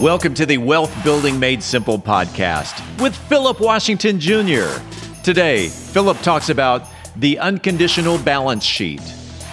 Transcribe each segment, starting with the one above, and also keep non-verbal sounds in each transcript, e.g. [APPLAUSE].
Welcome to the Wealth Building Made Simple podcast with Philip Washington Jr. Today, Philip talks about the unconditional balance sheet.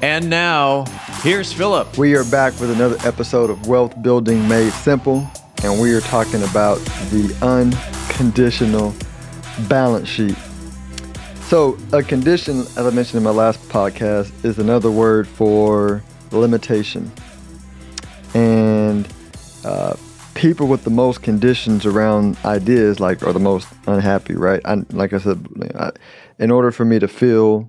And now, here's Philip. We are back with another episode of Wealth Building Made Simple, and we are talking about the unconditional balance sheet. So, a condition, as I mentioned in my last podcast, is another word for limitation. And uh, people with the most conditions around ideas, like, are the most unhappy, right? I, like I said, I, in order for me to feel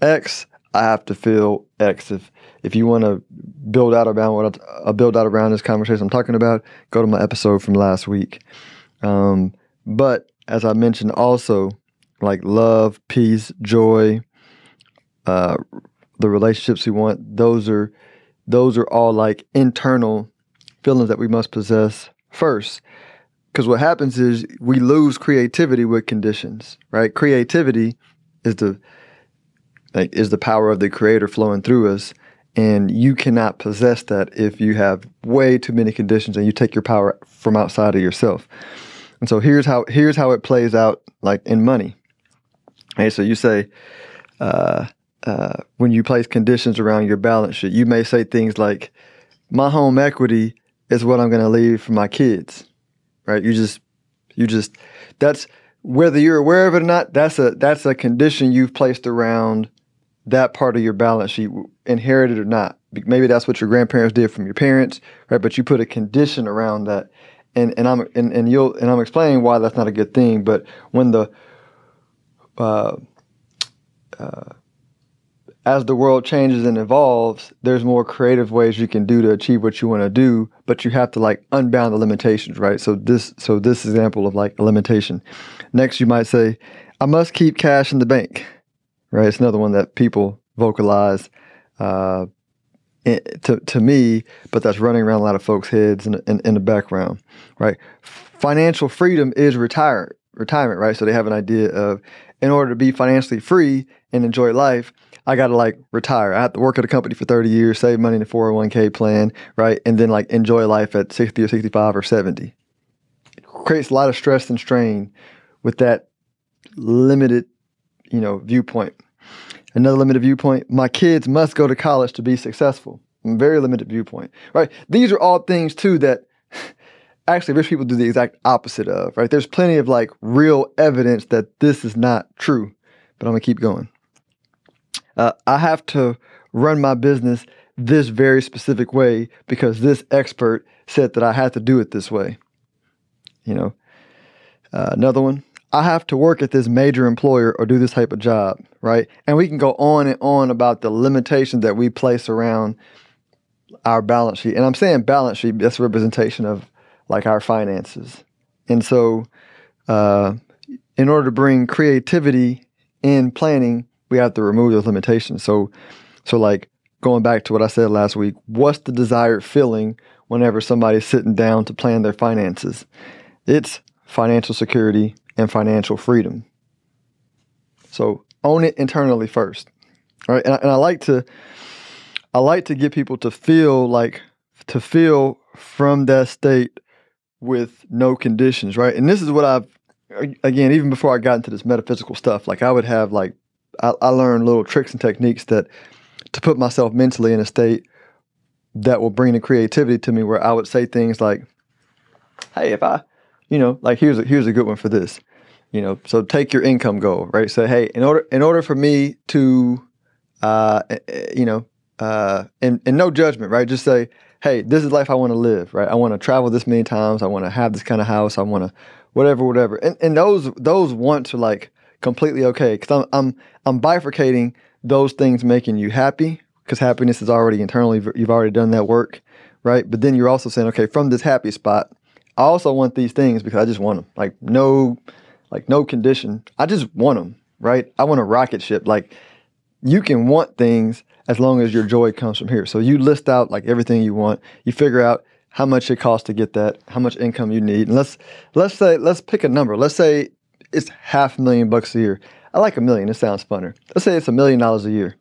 X, I have to feel X. If if you want to build out around what I, uh, build out around this conversation I'm talking about, go to my episode from last week. Um, but as I mentioned, also like love, peace, joy, uh, the relationships we want. Those are those are all like internal feelings that we must possess first. Because what happens is we lose creativity with conditions, right? Creativity is the like is the power of the creator flowing through us? And you cannot possess that if you have way too many conditions and you take your power from outside of yourself. And so here's how here's how it plays out like in money. Hey so you say uh, uh, when you place conditions around your balance sheet you may say things like my home equity is what i'm going to leave for my kids right? You just you just that's whether you're aware of it or not that's a that's a condition you've placed around that part of your balance sheet, inherited or not. Maybe that's what your grandparents did from your parents, right? But you put a condition around that, and and I'm and, and you'll and I'm explaining why that's not a good thing. But when the uh, uh, as the world changes and evolves, there's more creative ways you can do to achieve what you want to do, but you have to like unbound the limitations, right? So this so this example of like a limitation. Next, you might say, I must keep cash in the bank right? It's another one that people vocalize uh, to, to me, but that's running around a lot of folks' heads in, in, in the background, right? Financial freedom is retire, retirement, right? So they have an idea of in order to be financially free and enjoy life, I got to like retire. I have to work at a company for 30 years, save money in a 401k plan, right? And then like enjoy life at 60 or 65 or 70. It creates a lot of stress and strain with that limited, you know, viewpoint. Another limited viewpoint, my kids must go to college to be successful. Very limited viewpoint, right? These are all things too that [LAUGHS] actually rich people do the exact opposite of, right? There's plenty of like real evidence that this is not true, but I'm gonna keep going. Uh, I have to run my business this very specific way because this expert said that I had to do it this way. You know, uh, another one, I have to work at this major employer or do this type of job, right? And we can go on and on about the limitations that we place around our balance sheet. And I'm saying balance sheet, that's a representation of like our finances. And so, uh, in order to bring creativity in planning, we have to remove those limitations. So, so like going back to what I said last week, what's the desired feeling whenever somebody's sitting down to plan their finances? It's financial security, and financial freedom. So own it internally first. Right. And I, and I like to I like to get people to feel like to feel from that state with no conditions, right? And this is what I've again, even before I got into this metaphysical stuff, like I would have like I, I learned little tricks and techniques that to put myself mentally in a state that will bring the creativity to me where I would say things like, Hey, if I you know, like here's a, here's a good one for this. You know, so take your income goal, right? Say, hey, in order in order for me to, uh, eh, eh, you know, uh, and and no judgment, right? Just say, hey, this is life I want to live, right? I want to travel this many times. I want to have this kind of house. I want to, whatever, whatever. And and those those wants are like completely okay because I'm I'm I'm bifurcating those things making you happy because happiness is already internally you've already done that work, right? But then you're also saying, okay, from this happy spot, I also want these things because I just want them. Like no, like no condition. I just want them, right? I want a rocket ship. Like you can want things as long as your joy comes from here. So you list out like everything you want. You figure out how much it costs to get that, how much income you need. And let's let's say let's pick a number. Let's say it's half a million bucks a year. I like a million. It sounds funner. Let's say it's a million dollars a year.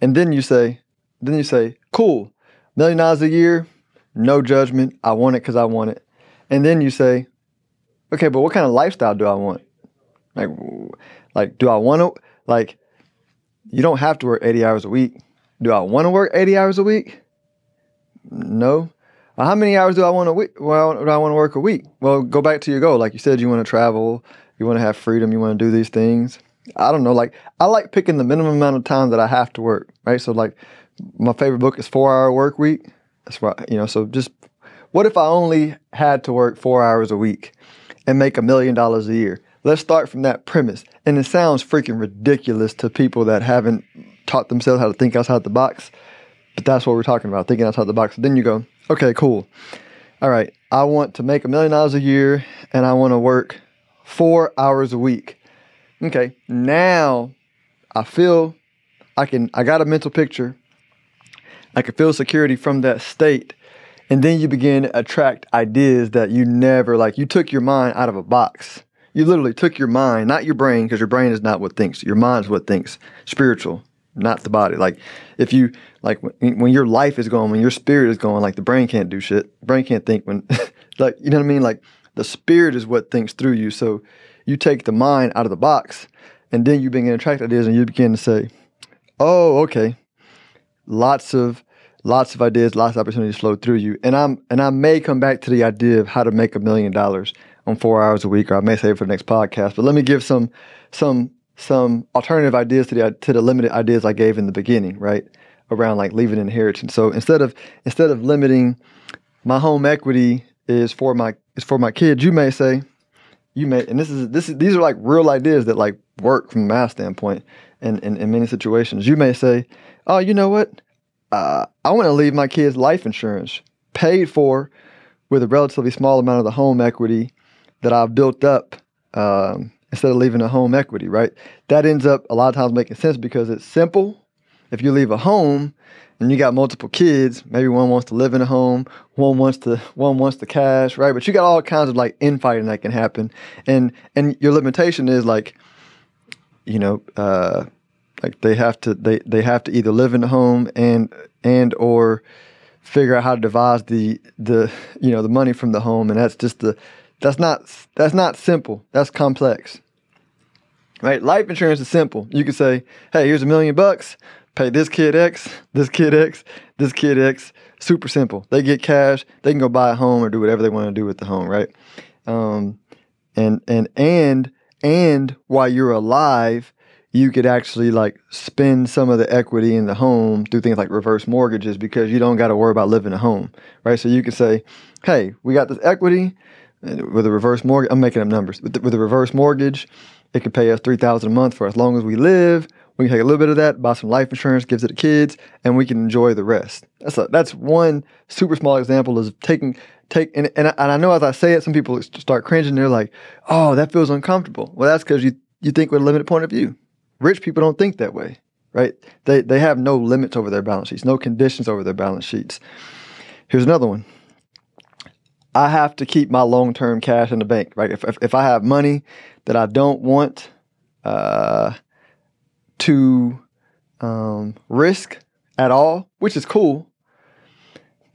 And then you say, then you say, cool, million dollars a year, no judgment. I want it because I want it. And then you say, okay, but what kind of lifestyle do I want? Like, like, do I want to like? You don't have to work eighty hours a week. Do I want to work eighty hours a week? No. How many hours do I want to week? Well, do I want to work a week? Well, go back to your goal. Like you said, you want to travel, you want to have freedom, you want to do these things. I don't know. Like I like picking the minimum amount of time that I have to work. Right. So like, my favorite book is Four Hour Work Week. That's why you know. So just what if I only had to work four hours a week and make a million dollars a year? Let's start from that premise. And it sounds freaking ridiculous to people that haven't taught themselves how to think outside the box. But that's what we're talking about, thinking outside the box. Then you go, okay, cool. All right, I want to make a million dollars a year and I want to work four hours a week. Okay, now I feel I can, I got a mental picture. I can feel security from that state and then you begin to attract ideas that you never like. You took your mind out of a box. You literally took your mind, not your brain, because your brain is not what thinks. Your mind is what thinks. Spiritual, not the body. Like if you like when, your life is going, when your spirit is going, like the brain can't do shit. Brain can't think when, [LAUGHS] like you know what I mean. Like the spirit is what thinks through you. So you take the mind out of the box, and then you begin to attract ideas, and you begin to say, "Oh, okay." Lots of lots of ideas, lots of opportunities flow through you. And I'm and I may come back to the idea of how to make a million dollars on four hours a week, or I may save for the next podcast. But let me give some some some alternative ideas to the to the limited ideas I gave in the beginning, right? Around like leaving inheritance. So instead of instead of limiting my home equity is for my is for my kids, you may say, you may and this is this is these are like real ideas that like work from math standpoint in, in, in many situations. You may say, Oh, you know what? Uh, I want to leave my kids life insurance paid for with a relatively small amount of the home equity that I've built up um, instead of leaving a home equity, right? That ends up a lot of times making sense because it's simple. If you leave a home and you got multiple kids, maybe one wants to live in a home, one wants to one wants the cash, right? But you got all kinds of like infighting that can happen, and and your limitation is like, you know, uh, like they have to they, they have to either live in the home and and or figure out how to devise the the you know the money from the home and that's just the that's not that's not simple. That's complex. Right? Life insurance is simple. You can say, "Hey, here's a million bucks. Pay this kid X, this kid X, this kid X." Super simple. They get cash. They can go buy a home or do whatever they want to do with the home, right? Um, and and and and while you're alive, you could actually like spend some of the equity in the home through things like reverse mortgages because you don't got to worry about living at home, right? So you can say, hey, we got this equity with a reverse mortgage. I'm making up numbers. With, the, with a reverse mortgage, it could pay us three thousand a month for as long as we live. We can take a little bit of that, buy some life insurance, gives it to kids, and we can enjoy the rest. That's a, that's one super small example of taking take and, and I, and I know as I say it, some people start cringing. They're like, "Oh, that feels uncomfortable." Well, that's because you you think with a limited point of view. Rich people don't think that way, right? They, they have no limits over their balance sheets, no conditions over their balance sheets. Here's another one. I have to keep my long term cash in the bank, right? If, if, if, I have money that I don't want uh, to um, risk at all, which is cool,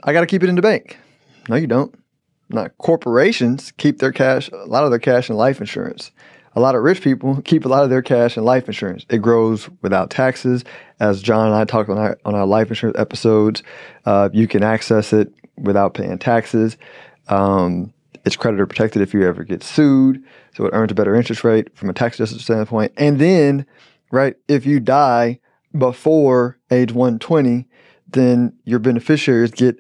I got to keep it in the bank. No, you don't. Not corporations keep their cash, a lot of their cash in life insurance a lot of rich people keep a lot of their cash in life insurance. It grows without taxes. As John and I talked on our, on our life insurance episodes, uh, you can access it without paying taxes. Um, it's creditor protected if you ever get sued, so it earns a better interest rate from a tax justice standpoint. And then, right, if you die before age 120, then your beneficiaries get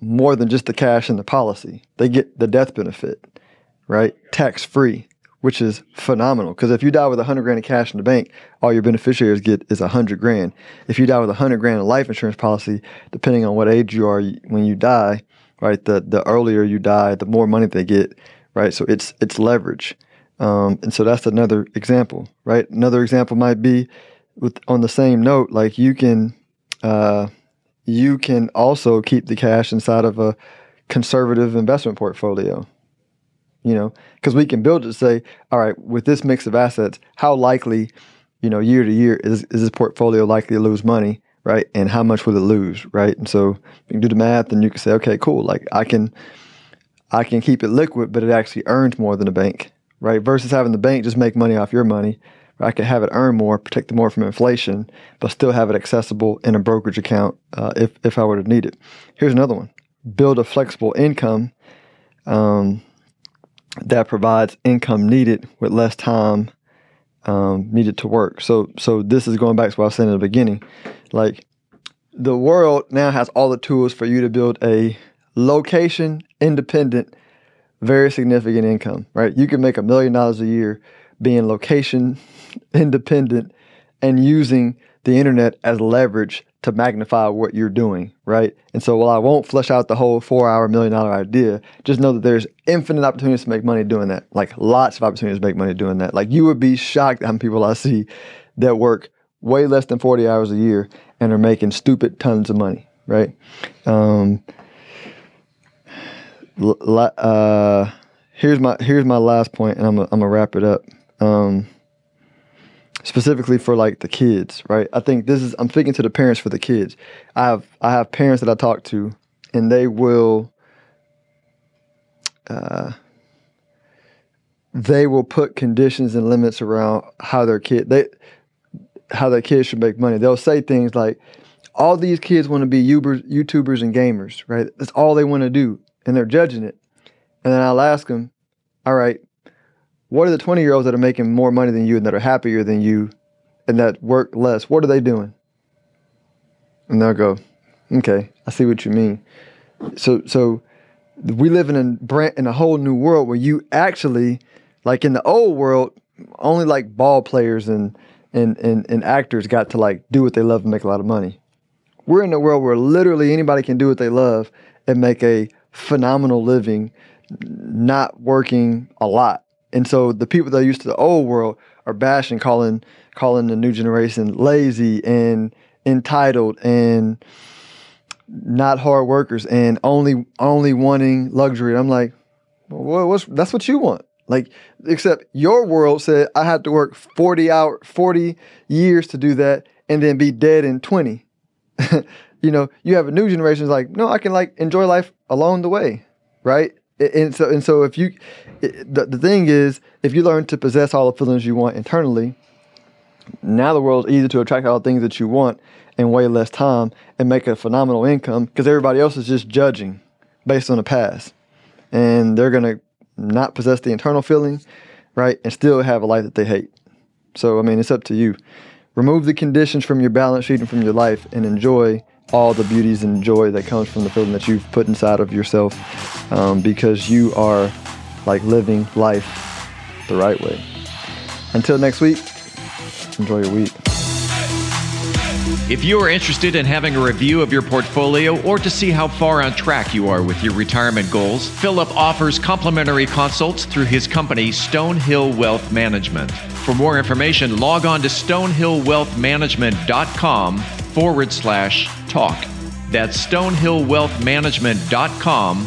more than just the cash in the policy. They get the death benefit, right? Tax free which is phenomenal. Because if you die with a hundred grand of cash in the bank, all your beneficiaries get is a hundred grand. If you die with a hundred grand in life insurance policy, depending on what age you are when you die, right? The the earlier you die, the more money they get, right? So it's it's leverage, um, and so that's another example, right? Another example might be with on the same note, like you can uh, you can also keep the cash inside of a conservative investment portfolio. You know, because we can build it to say, all right, with this mix of assets, how likely, you know, year to year is is this portfolio likely to lose money, right? And how much will it lose, right? And so you can do the math, and you can say, okay, cool, like I can, I can keep it liquid, but it actually earns more than a bank, right? Versus having the bank just make money off your money. Right? I can have it earn more, protect it more from inflation, but still have it accessible in a brokerage account uh, if, if I were to need it. Here's another one build a flexible income um, that provides income needed with less time um, needed to work. So, so this is going back to what I was saying in the beginning. Like the world now has all the tools for you to build a location independent, very significant income, right? You can make a million dollars a year being location [LAUGHS] independent and using the internet as leverage to magnify what you're doing, right? And so while I won't flesh out the whole four hour million dollar idea, just know that there's infinite opportunities to make money doing that. Like lots of opportunities to make money doing that. Like you would be shocked how many people I see that work way less than 40 hours a year and are making stupid tons of money, right? Um, uh, here's my here's my last point, and I'm I'm gonna wrap it up. Um, specifically for like the kids, right? I think this is I'm speaking to the parents for the kids. I have I have parents that I talk to, and they will. Uh, they will put conditions and limits around how their kid they how their kids should make money. They'll say things like, "All these kids want to be YouTubers and gamers, right? That's all they want to do," and they're judging it. And then I'll ask them, "All right, what are the 20 year olds that are making more money than you and that are happier than you and that work less? What are they doing? And they'll go, okay, I see what you mean. So, so we live in a brand, in a whole new world where you actually, like in the old world, only like ball players and, and, and, and actors got to like do what they love and make a lot of money. We're in a world where literally anybody can do what they love and make a phenomenal living, not working a lot. And so the people that are used to the old world are bashing, calling calling the new generation lazy and entitled and not hard workers and only only wanting luxury. I'm like, well, what's that's what you want. Like, except your world said I had to work 40 hour 40 years to do that and then be dead in 20. [LAUGHS] you know, you have a new generation like, no, I can like enjoy life along the way, right? And so and so if you the, the thing is if you learn to possess all the feelings you want internally now the world's easier to attract all the things that you want in way less time and make a phenomenal income because everybody else is just judging based on the past. And they're going to not possess the internal feeling right and still have a life that they hate. So i mean it's up to you. Remove the conditions from your balance sheet and from your life and enjoy all the beauties and joy that comes from the feeling that you've put inside of yourself um, because you are like living life the right way. Until next week, enjoy your week. If you are interested in having a review of your portfolio or to see how far on track you are with your retirement goals, Philip offers complimentary consults through his company, Stonehill Wealth Management. For more information, log on to stonehillwealthmanagement.com forward slash talk. That's stonehillwealthmanagement.com